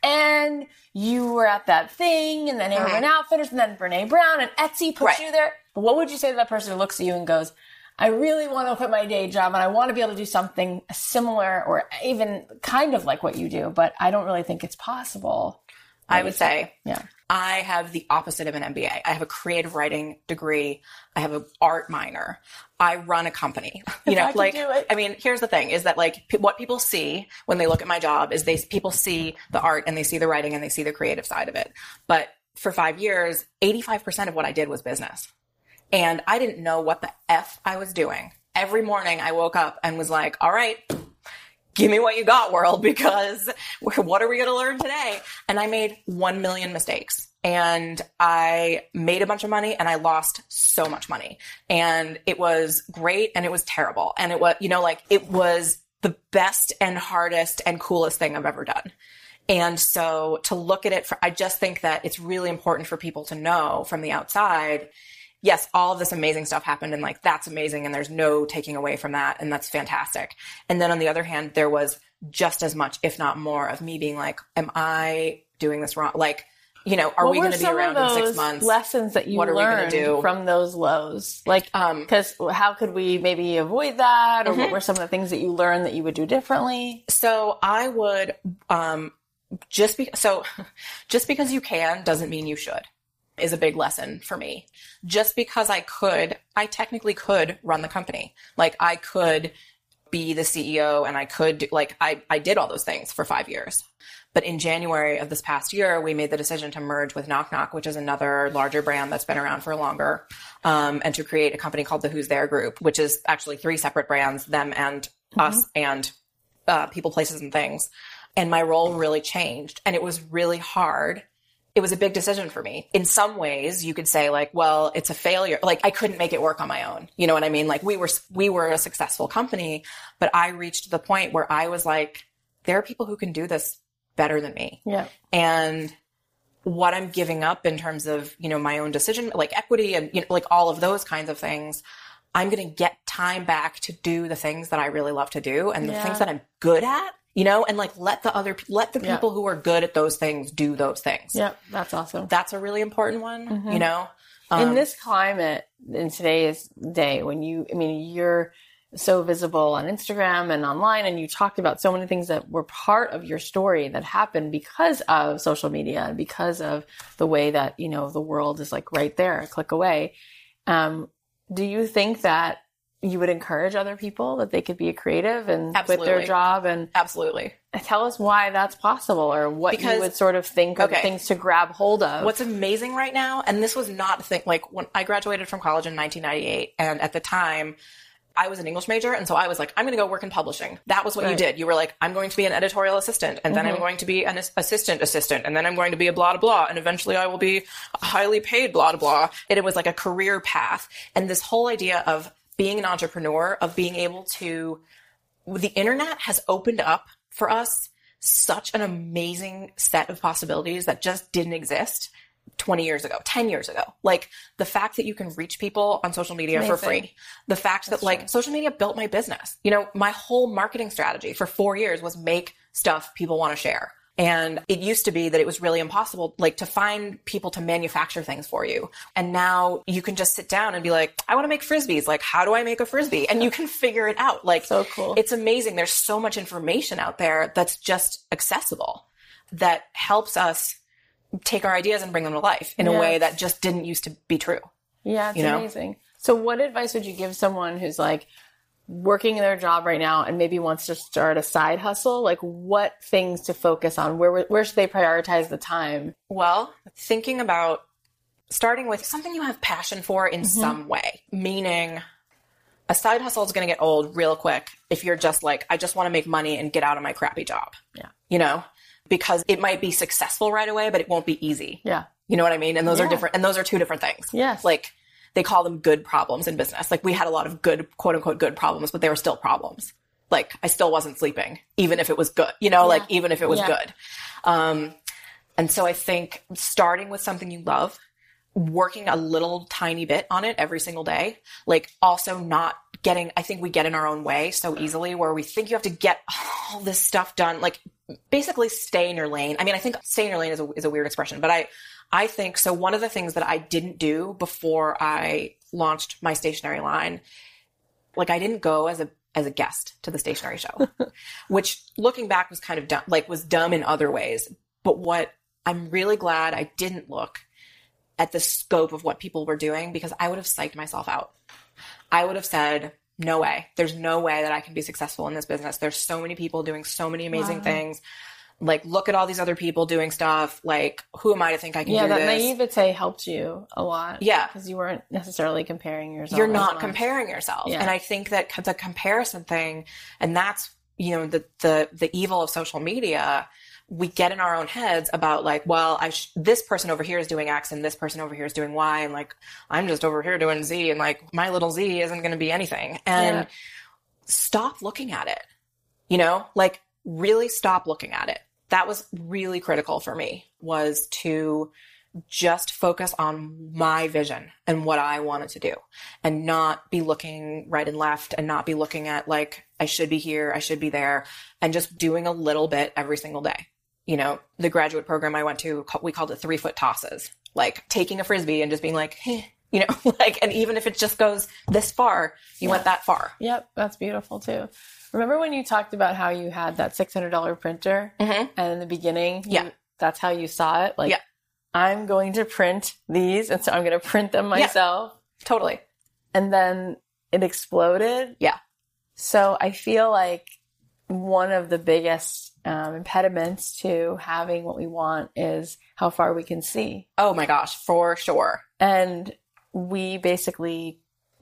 And you were at that thing, and then Urban mm-hmm. Outfitters, and then Brene Brown, and Etsy put Right. you there. But what would you say to that person who looks at you and goes, I really want to quit my day job and I want to be able to do something similar or even kind of like what you do, but I don't really think it's possible. I would say Yeah. I have the opposite of an MBA. I have a creative writing degree. I have an art minor. I run a company. <laughs> You know, I like. I mean, here's the thing: is that like p- what people see when they look at my job is they people see the art and they see the writing and they see the creative side of it. But for five years, 85% of what I did was business, and I didn't know what the f I was doing. Every morning, I woke up and was like, "All right." give me what you got, world, <laughs> because <laughs> what are we going to learn today? And I made 1 million mistakes and I made a bunch of money and I lost so much money. And it was great and it was terrible. And it was, you know, like it was the best and hardest and coolest thing I've ever done. And so to look at it, for, I just think that it's really important for people to know from the outside. Yes, all of this amazing stuff happened and like that's amazing and there's no taking away from that and that's fantastic. And then on the other hand, there was just as much, if not more, of me being like, am I doing this wrong? Like, you know, are What we going to be around in six those months? Lessons that you What are we learned do? from those lows, like Um, because how could we maybe avoid that, or Mm-hmm. what were some of the things that you learned that you would do differently? So I would um just be so <laughs> just because you can doesn't mean you should is a big lesson for me. Just because I could, I technically could run the company. Like I could be the CEO and I could do, like I I did all those things for 5 years. But in January of this past year, we made the decision to merge with Knock Knock, which is another larger brand that's been around for longer, um, and to create a company called the Who's There Group, which is actually three separate brands, them and us and uh, people, places, and things. And my role really changed, and it was really hard. It was a big decision for me. In some ways, you could say like, well, it's a failure. Like I couldn't make it work on my own. You know what I mean? Like we were we were a successful company, but I reached the point where I was like, there are people who can do this better than me Yeah, and what I'm giving up in terms of, you know, my own decision, like equity and, you know, like all of those kinds of things, I'm going to get time back to do the things that I really love to do and the Yeah. things that I'm good at, you know, and like let the other, let the Yeah. people who are good at those things do those things. yeah, that's awesome. That's a really important one, Mm-hmm. you know? in Um, this climate in today's day when you i mean you're so visible on instagram and online and you talked about so many things that were part of your story that happened because of social media and because of the way that you know the world is like right there a click away um, do you think that you would encourage other people that they could be a creative and quit their job and Absolutely. tell us why that's possible or what you would sort of think of Okay. things to grab hold of What's amazing right now, and this was not a thing, like when I graduated from college in 1998, and at the time, I was an English major, and so I was like, I'm going to go work in publishing. That was what you did. You were like, I'm going to be an editorial assistant, and then I'm mm-hmm. going to be an assistant assistant, and then I'm going to be a blah blah blah, and eventually I will be a highly paid blah blah blah. And it was like a career path, and this whole idea of being an entrepreneur, of being able to, the internet has opened up for us such an amazing set of possibilities that just didn't exist 20 years ago, 10 years ago. Like the fact that you can reach people on social media for free. The fact that like social media built my business. You know, my whole marketing strategy for four years was make stuff people want to share. And it used to be that it was really impossible, like to find people to manufacture things for you. And now you can just sit down and be like, I want to make frisbees. Like, how do I make a frisbee? And you can figure it out. Like, So cool. it's amazing. There's so much information out there that's just accessible that helps us take our ideas and bring them to life in a way that just didn't used to be true. Yeah, it's you know? amazing. So, what advice would you give someone who's like working their job right now and maybe wants to start a side hustle? Like, what things to focus on? Where where should they prioritize the time? Well, thinking about starting with something you have passion for in mm-hmm. some way, meaning a side hustle is going to get old real quick if you're just like, I just want to make money and get out of my crappy job. Yeah. You know, because it might be successful right away, but it won't be easy. Yeah, You know what I mean? And those Yeah. are different, and those are two different things. Yes. Like they call them good problems in business. Like we had a lot of good, quote unquote, good problems, but they were still problems. Like I still wasn't sleeping, even if it was good, you know, like even if it was Yeah. good. Um, and so I think starting with something you love, working a little tiny bit on it every single day, like also not getting, I think we get in our own way so easily where we think you have to get all this stuff done. Like basically stay in your lane. I mean, I think stay in your lane is a, is a weird expression, but I, I think so. One of the things that I didn't do before I launched my stationery line, like I didn't go as a as a guest to the stationery show, <laughs> which looking back was kind of dumb, like was dumb in other ways. But what I'm really glad I didn't look at the scope of what people were doing because I would have psyched myself out. I would have said, no way. There's no way that I can be successful in this business. There's so many people doing so many amazing Wow. things. Like, look at all these other people doing stuff. Like, who am I to think I can yeah. That this? naivete helped you a lot. Yeah. because you weren't necessarily comparing yourself. You're not comparing yourself. Yeah. And I think that the comparison thing, and that's, you know, the, the, the evil of social media we get in our own heads about like, well, I sh- this person over here is doing X and this person over here is doing Y, and like I'm just over here doing Z, and like my little Z isn't going to be anything. And Yeah. stop looking at it. You know, like really stop looking at it. That was really critical for me was to just focus on my vision and what I wanted to do and not be looking right and left and not be looking at like, I should be here, I should be there, and just doing a little bit every single day. You know, the graduate program I went to, we called it three foot tosses, like taking a frisbee and just being like, "Heh," you know, <laughs> like, and even if it just goes this far, you went that far. Yep, that's beautiful too. Remember when you talked about how you had that six hundred dollar printer, Mhm. and in the beginning, you- Yeah. that's how you saw it. Like, Yeah. I'm going to print these, and so I'm going to print them myself. Totally. And then it exploded. Yeah. So I feel like one of the biggest um, impediments to having what we want is how far we can see, Oh my gosh, for sure. and we basically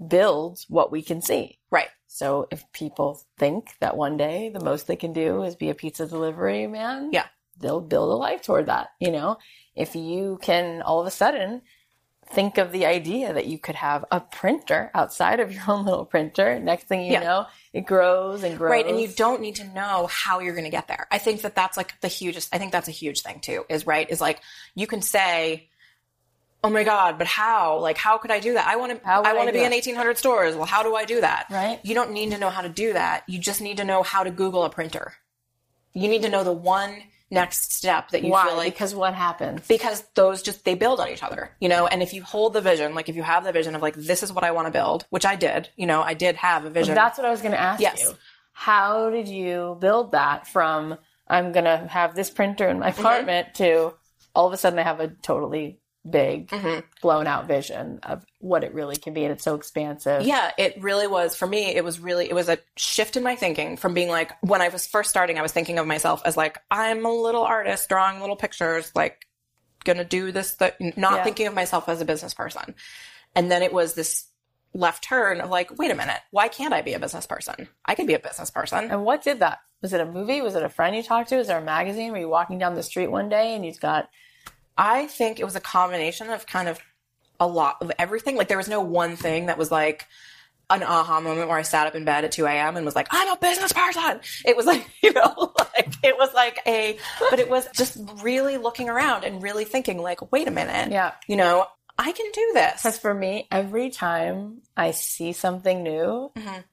build what we can see. Right. So if people think that one day the most they can do is be a pizza delivery man, Yeah. they'll build a life toward that. You know, if you can all of a sudden think of the idea that you could have a printer outside of your <laughs> own little printer, next thing you Yeah. know, it grows and grows. Right. And you don't need to know how you're going to get there. I think that that's like the hugest, I think that's a huge thing too, is right, is like you can say, Oh my God, but how? Like, how could I do that? I want to, I want to be in 1800 stores. Well, how do I do that? Right. You don't need to know how to do that. You just need to know how to Google a printer. You need to know the one next step that you Why? feel like because what happens? because those just they build on each other you know and if you hold the vision like if you have the vision of like this is what i want to build which i did you know i did have a vision That's what I was going to ask Yes. you. How did you build that from I'm going to have this printer in my Mm-hmm. apartment to all of a sudden I have a totally big Mm-hmm. blown out vision of what it really can be and it's so expansive. yeah it really was for me it was really it was a shift in my thinking from being like when i was first starting i was thinking of myself as like i'm a little artist drawing little pictures like gonna do this th- not Yeah. thinking of myself as a business person and then it was this left turn of like wait a minute why can't i be a business person i can be a business person And what did that? Was it a movie? Was it a friend you talked to? Was there a magazine? Were you walking down the street one day and you've got I think it was a combination of kind of a lot of everything. Like there was no one thing that was like an aha moment where I sat up in bed at 2 a.m. and was like, I'm a business person. It was like, <laughs> you know, like it was like a, but it was just really looking around and really thinking like, wait a minute. Yeah. You know, I can do this. Because for me, every time I see something new, Mhm.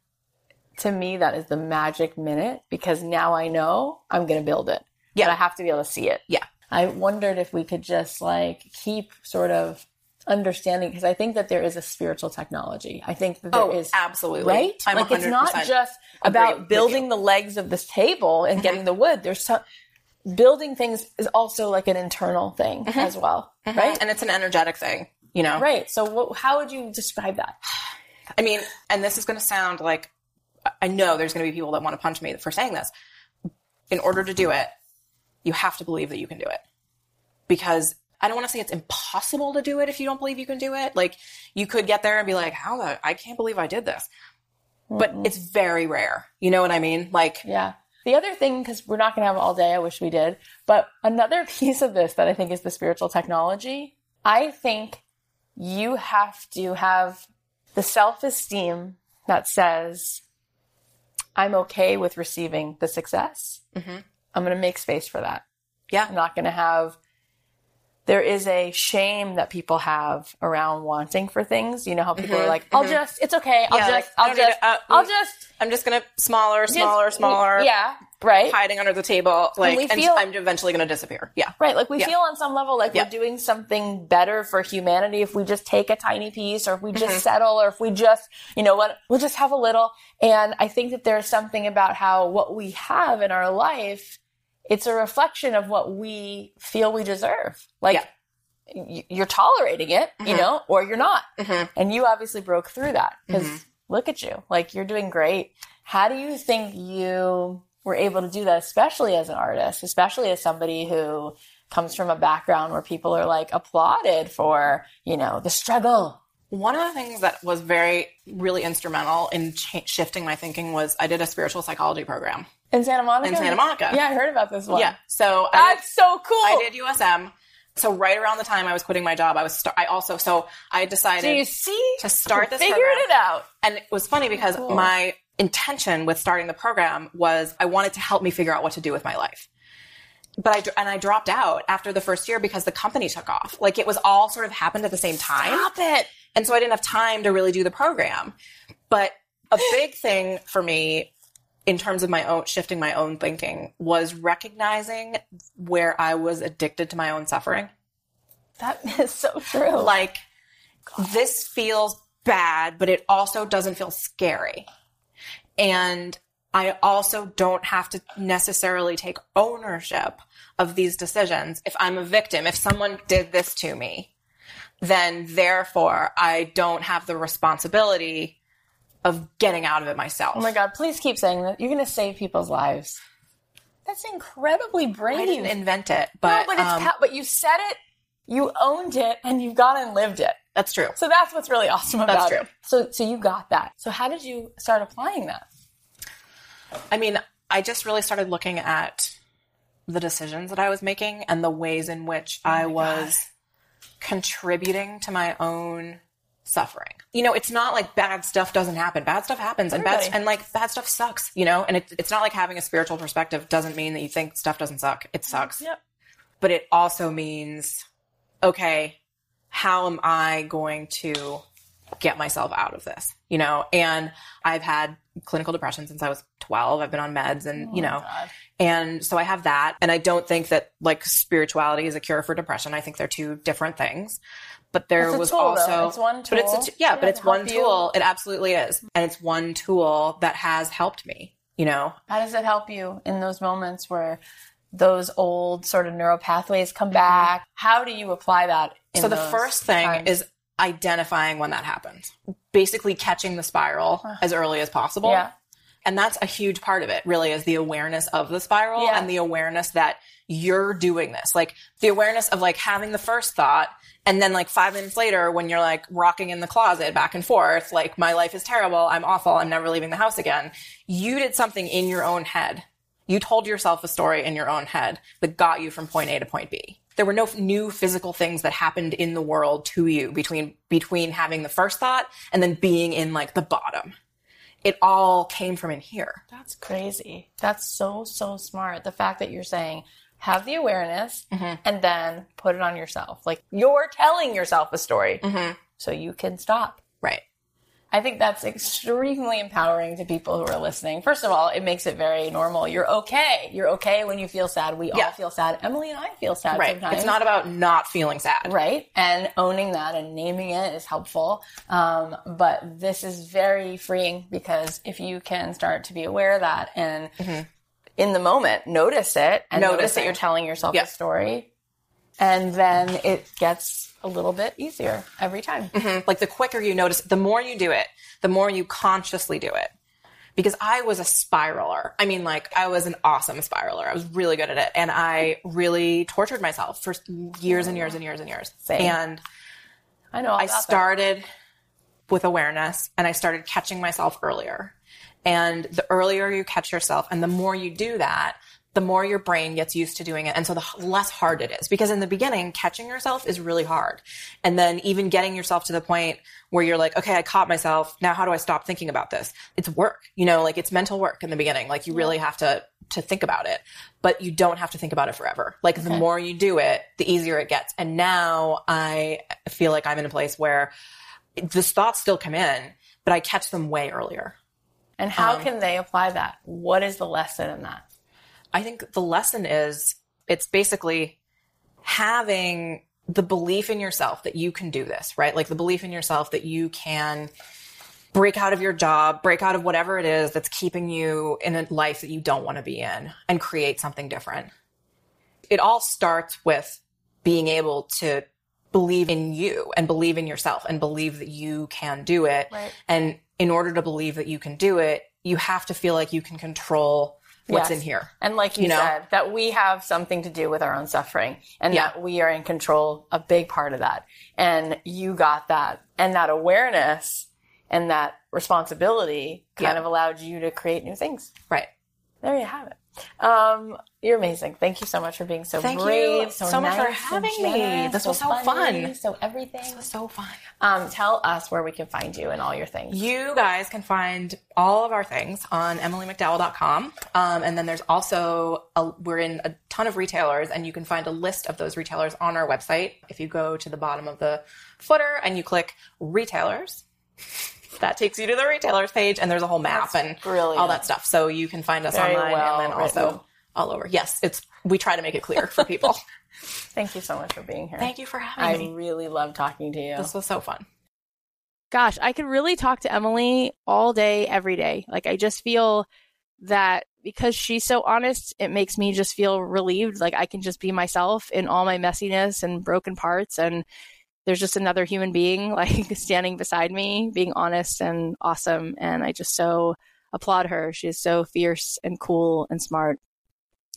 to me, that is the magic minute because now I know I'm going to build it. Yeah. But I have to be able to see it. Yeah. I wondered if we could just like keep sort of understanding because I think that there is a spiritual technology. I think that there oh, is Oh, absolutely. right? I'm like it's not just about building the legs of this table and mm-hmm. getting the wood. There's some building things is also like an internal thing mm-hmm. as well, mm-hmm. right? And it's an energetic thing, you know? Right. So, what, how would you describe that? I mean, and this is going to sound like I know there's going to be people that want to punch me for saying this. In order to do it, you have to believe that you can do it. Because I don't want to say it's impossible to do it if you don't believe you can do it. Like you could get there and be like, "How the I can't believe I did this." But it's very rare. You know what I mean? Like Yeah. The other thing, because we're not going to have it all day, I wish we did, but another <laughs> piece of this that I think is the spiritual technology, I think you have to have the self esteem that says, I'm okay with receiving the success. Mhm. I'm going to make space for that. Yeah. I'm not going to have. There is a shame that people have around wanting for things. You know how people are like, "I'll just, it's okay. I'll Mm-hmm. Yeah, just, like, I'll just, uh, I'll mm. just, I'm just going to smaller, just- smaller, smaller. Yeah, right. Hiding under the table, like, we and, feel- I'm eventually going to disappear. Yeah, Right. Like we Yeah. feel on some level like Yeah. we're doing something better for humanity if we just take a tiny piece or if we Mm-hmm. just settle or if we just, you know what, we'll just have a little. And I think that there's something about how what we have in our life, it's a reflection of what we feel we deserve. Like Yeah. y- you're tolerating it, you know, or you're not. Mhm. And you obviously broke through that because Mm-hmm. look at you. Like you're doing great. How do you think you were able to do that, especially as an artist, especially as somebody who comes from a background where people are like applauded for, you know, the struggle? One of the things that was very, really instrumental in ch- shifting my thinking was I did a spiritual psychology program In Santa Monica? in Santa Monica. Yeah, I heard about this one. Yeah. So I did, That's so cool. I did USM. So right around the time I was quitting my job, I was, st- I also, so I decided Do you see? to start this Figured program. it out. And it was funny because Cool. my intention with starting the program was I wanted to help me figure out what to do with my life. But I, and I dropped out after the first year because the company took off. Like it was all sort of happened at the same time. Stop it. And so I didn't have time to really do the program. But a big thing for me in terms of my own shifting my own thinking was recognizing where I was addicted to my own suffering. That <laughs> is so true. Like this feels bad, but it also doesn't feel scary. And I also don't have to necessarily take ownership of these decisions. If I'm a victim, if someone did this to me, then therefore I don't have the responsibility of getting out of it myself. oh my God, please keep saying that. You're going to save people's lives. That's incredibly brave. I didn't invent it, no, but, but it's um, but you said it, you owned it, and you've gone and lived it. that's true. So that's what's really awesome about That's it. So so you got that. So how did you start applying that? I mean, I just really started looking at the decisions that I was making and the ways in which I was contributing to my own suffering. You know, it's not like bad stuff doesn't happen. Bad stuff happens and bad Everybody. and like bad stuff sucks, you know? And it, it's not like having a spiritual perspective doesn't mean that you think stuff doesn't suck. It sucks. Yep. But it also means okay, how am I going to get myself out of this? You know, and I've had clinical depression since I was 12. I've been on meds and, oh you know, God. and so I have that. And I don't think that like spirituality is a cure for depression. I think they're two different things. But there was tool, also, It's one but it's a tool. yeah, Yeah, but it's one help you. tool. It absolutely is. And it's one tool that has helped me, you know? How does it help you in those moments where those old sort of neural pathways come back? How do you apply that? Mm-hmm. So the first thing times? is identifying when that happens. Basically catching the spiral as early as possible. yeah, And that's a huge part of it, really, is the awareness of the spiral Yeah. and the awareness that you're doing this. Like the awareness of like having the first thought and then like five minutes later when you're like rocking in the closet back and forth, like my life is terrible, I'm awful, I'm never leaving the house again. You did something in your own head. You told yourself a story in your own head that got you from point A to point B. There were no f- new physical things that happened in the world to you between, between having the first thought and then being in like the bottom. It all came from in here. that's crazy. That's so so smart. The fact that you're saying have the awareness Mm-hmm. and then put it on yourself. Like you're telling yourself a story, Mm-hmm. so you can stop. Right. I think that's extremely empowering to people who are listening. First of all, it makes it very normal. You're okay. You're okay when you feel sad. We Yeah. all feel sad. Emily and I feel sad Right. sometimes. It's not about not feeling sad. right and owning that and naming it is helpful um, but this is very freeing because if you can start to be aware of that and in the moment notice it and notice that you're telling yourself Yeah. a story and then it gets a little bit easier every time mm-hmm. Like the quicker you notice, the more you do it, the more you consciously do it. Because I was a spiraler. I mean, like, I was an awesome spiraler. I was really good at it. And I really tortured myself for years and years and years and years. Same. And i know I about that. started with awareness and I started catching myself earlier. And the earlier you catch yourself and the more you do that, the more your brain gets used to doing it. And so the less hard it is. Because in the beginning, catching yourself is really hard. And then even getting yourself to the point where you're like, okay, I caught myself. Now how do I stop thinking about this? It's work, you know, like it's mental work in the beginning. Like you really have to, to think about it, but you don't have to think about it forever. Like the more you do it, the easier it gets. And now I feel like I'm in a place where this thoughts still come in, but I catch them way earlier. and how um, can they apply that what is the lesson in that I think the lesson is it's basically having the belief in yourself that you can do this, right? Like the belief in yourself that you can break out of your job, break out of whatever it is that's keeping you in a life that you don't want to be in and create something different. It all starts with being able to believe in you and believe in yourself and believe that you can do it. Right. And in order to believe that you can do it, you have to feel like you can control what's Yes. in here. And like you, You know? said, that we have something to do with our own suffering and Yeah. that we are in control, a big part of that. And you got that. And that awareness and that responsibility kind Yeah. of allowed you to create new things. Right. There you have it. Um, you're amazing. Thank you so much for being so Thank you brave, so, so much for nice, so having me. generous, This was so funny, fun. So everything. This was so fun. Um, tell us where we can find you and all your things. You guys can find all of our things on emilymcdowell.com. Um, and then there's also, a, we're in a ton of retailers and you can find a list of those retailers on our website. If you go to the bottom of the footer and you click retailers, that takes you to the retailers page and there's a whole map That's and brilliant. all that stuff. So you can find us Very online well and then also written. all over. Yes, it's, we try to make it clear for people. <laughs> Thank you so much for being here. Thank you for having I me. I really love talking to you. This was so fun. Gosh, I could really talk to Emily all day, every day. Like, I just feel that because she's so honest, it makes me just feel relieved. Like, I can just be myself in all my messiness and broken parts. And there's just another human being, <laughs> like, standing beside me, being honest and awesome. And I just so applaud her. She is so fierce and cool and smart.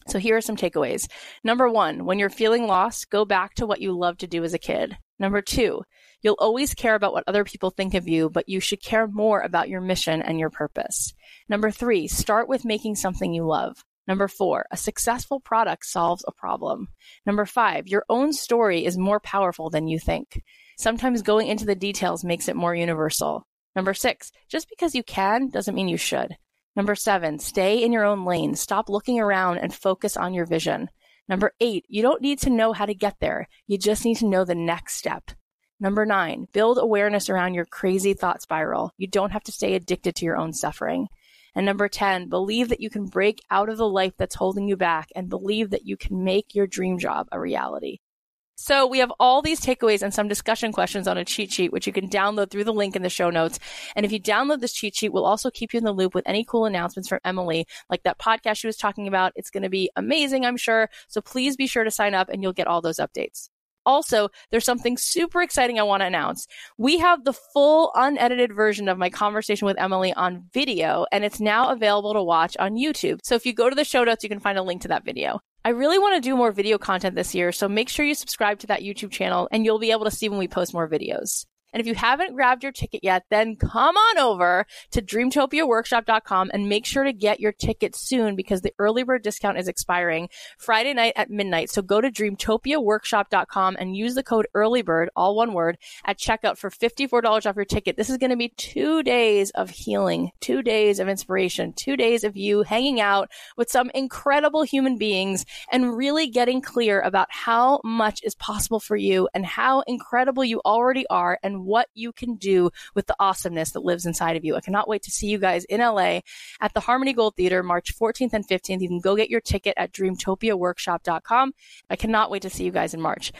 So here are some takeaways. Number one, when you're feeling lost, go back to what you loved to do as a kid. Number two, You'll always care about what other people think of you, but you should care more about your mission and your purpose. Number three, start with making something you love. Number four, a successful product solves a problem. Number five, your own story is more powerful than you think. Sometimes going into the details makes it more universal. Number six, just because you can doesn't mean you should. Number seven, stay in your own lane. Stop looking around and focus on your vision. Number eight, you don't need to know how to get there. You just need to know the next step. Number nine, build awareness around your crazy thought spiral. You don't have to stay addicted to your own suffering. And number 10, believe that you can break out of the life that's holding you back and believe that you can make your dream job a reality. So we have all these takeaways and some discussion questions on a cheat sheet, which you can download through the link in the show notes. And if you download this cheat sheet, we'll also keep you in the loop with any cool announcements from Emily, like that podcast she was talking about. It's going to be amazing, I'm sure. So please be sure to sign up and you'll get all those updates. Also, there's something super exciting I want to announce. We have the full unedited version of my conversation with Emily on video, and it's now available to watch on YouTube. So if you go to the show notes, you can find a link to that video. I really want to do more video content this year, so make sure you subscribe to that YouTube channel and you'll be able to see when we post more videos. And if you haven't grabbed your ticket yet, then come on over to dreamtopiaworkshop.com and make sure to get your ticket soon because the early bird discount is expiring Friday night at midnight. So go to dreamtopiaworkshop.com and use the code earlybird, all one word, at checkout for $54 off your ticket. This is going to be two days of healing, two days of inspiration, two days of you hanging out with some incredible human beings and really getting clear about how much is possible for you and how incredible you already are what you can do with the awesomeness that lives inside of you. I cannot wait to see you guys in LA at the Harmony Gold Theater March 14th and 15th. You can go get your ticket at dreamtopiaworkshop.com. I cannot wait to see you guys in March.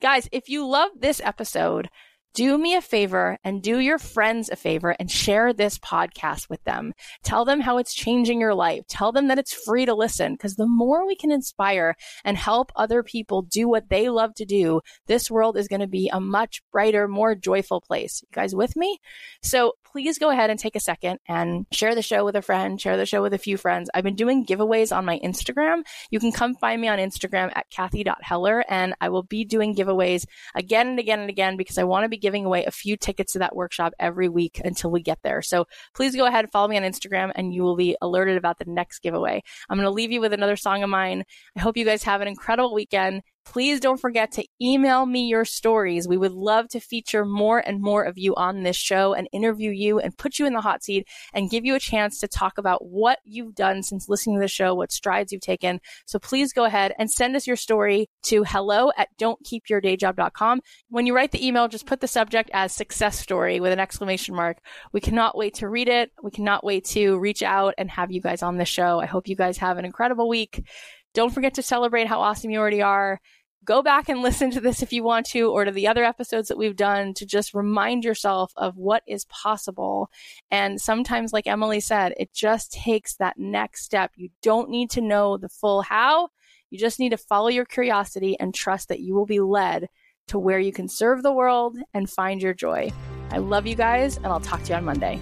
Guys, if you love this episode, do me a favor and do your friends a favor and share this podcast with them. Tell them how it's changing your life. Tell them that it's free to listen because the more we can inspire and help other people do what they love to do, this world is going to be a much brighter, more joyful place. You guys with me? So please go ahead and take a second and share the show with a friend, share the show with a few friends. I've been doing giveaways on my Instagram. You can come find me on Instagram at Cathy.Heller and I will be doing giveaways again and again and again because I want to be giving away a few tickets to that workshop every week until we get there. So please go ahead and follow me on Instagram and you will be alerted about the next giveaway. I'm going to leave you with another song of mine. I hope you guys have an incredible weekend. Please don't forget to email me your stories. We would love to feature more and more of you on this show and interview you and put you in the hot seat and give you a chance to talk about what you've done since listening to the show, what strides you've taken. So please go ahead and send us your story to hello at don'tkeepyourdayjob.com. When you write the email, just put the subject as success story with an exclamation mark. We cannot wait to read it. We cannot wait to reach out and have you guys on the show. I hope you guys have an incredible week. Don't forget to celebrate how awesome you already are. Go back and listen to this if you want to, or to the other episodes that we've done to just remind yourself of what is possible. And sometimes, like Emily said, it just takes that next step. You don't need to know the full how. You just need to follow your curiosity and trust that you will be led to where you can serve the world and find your joy. I love you guys, and I'll talk to you on Monday.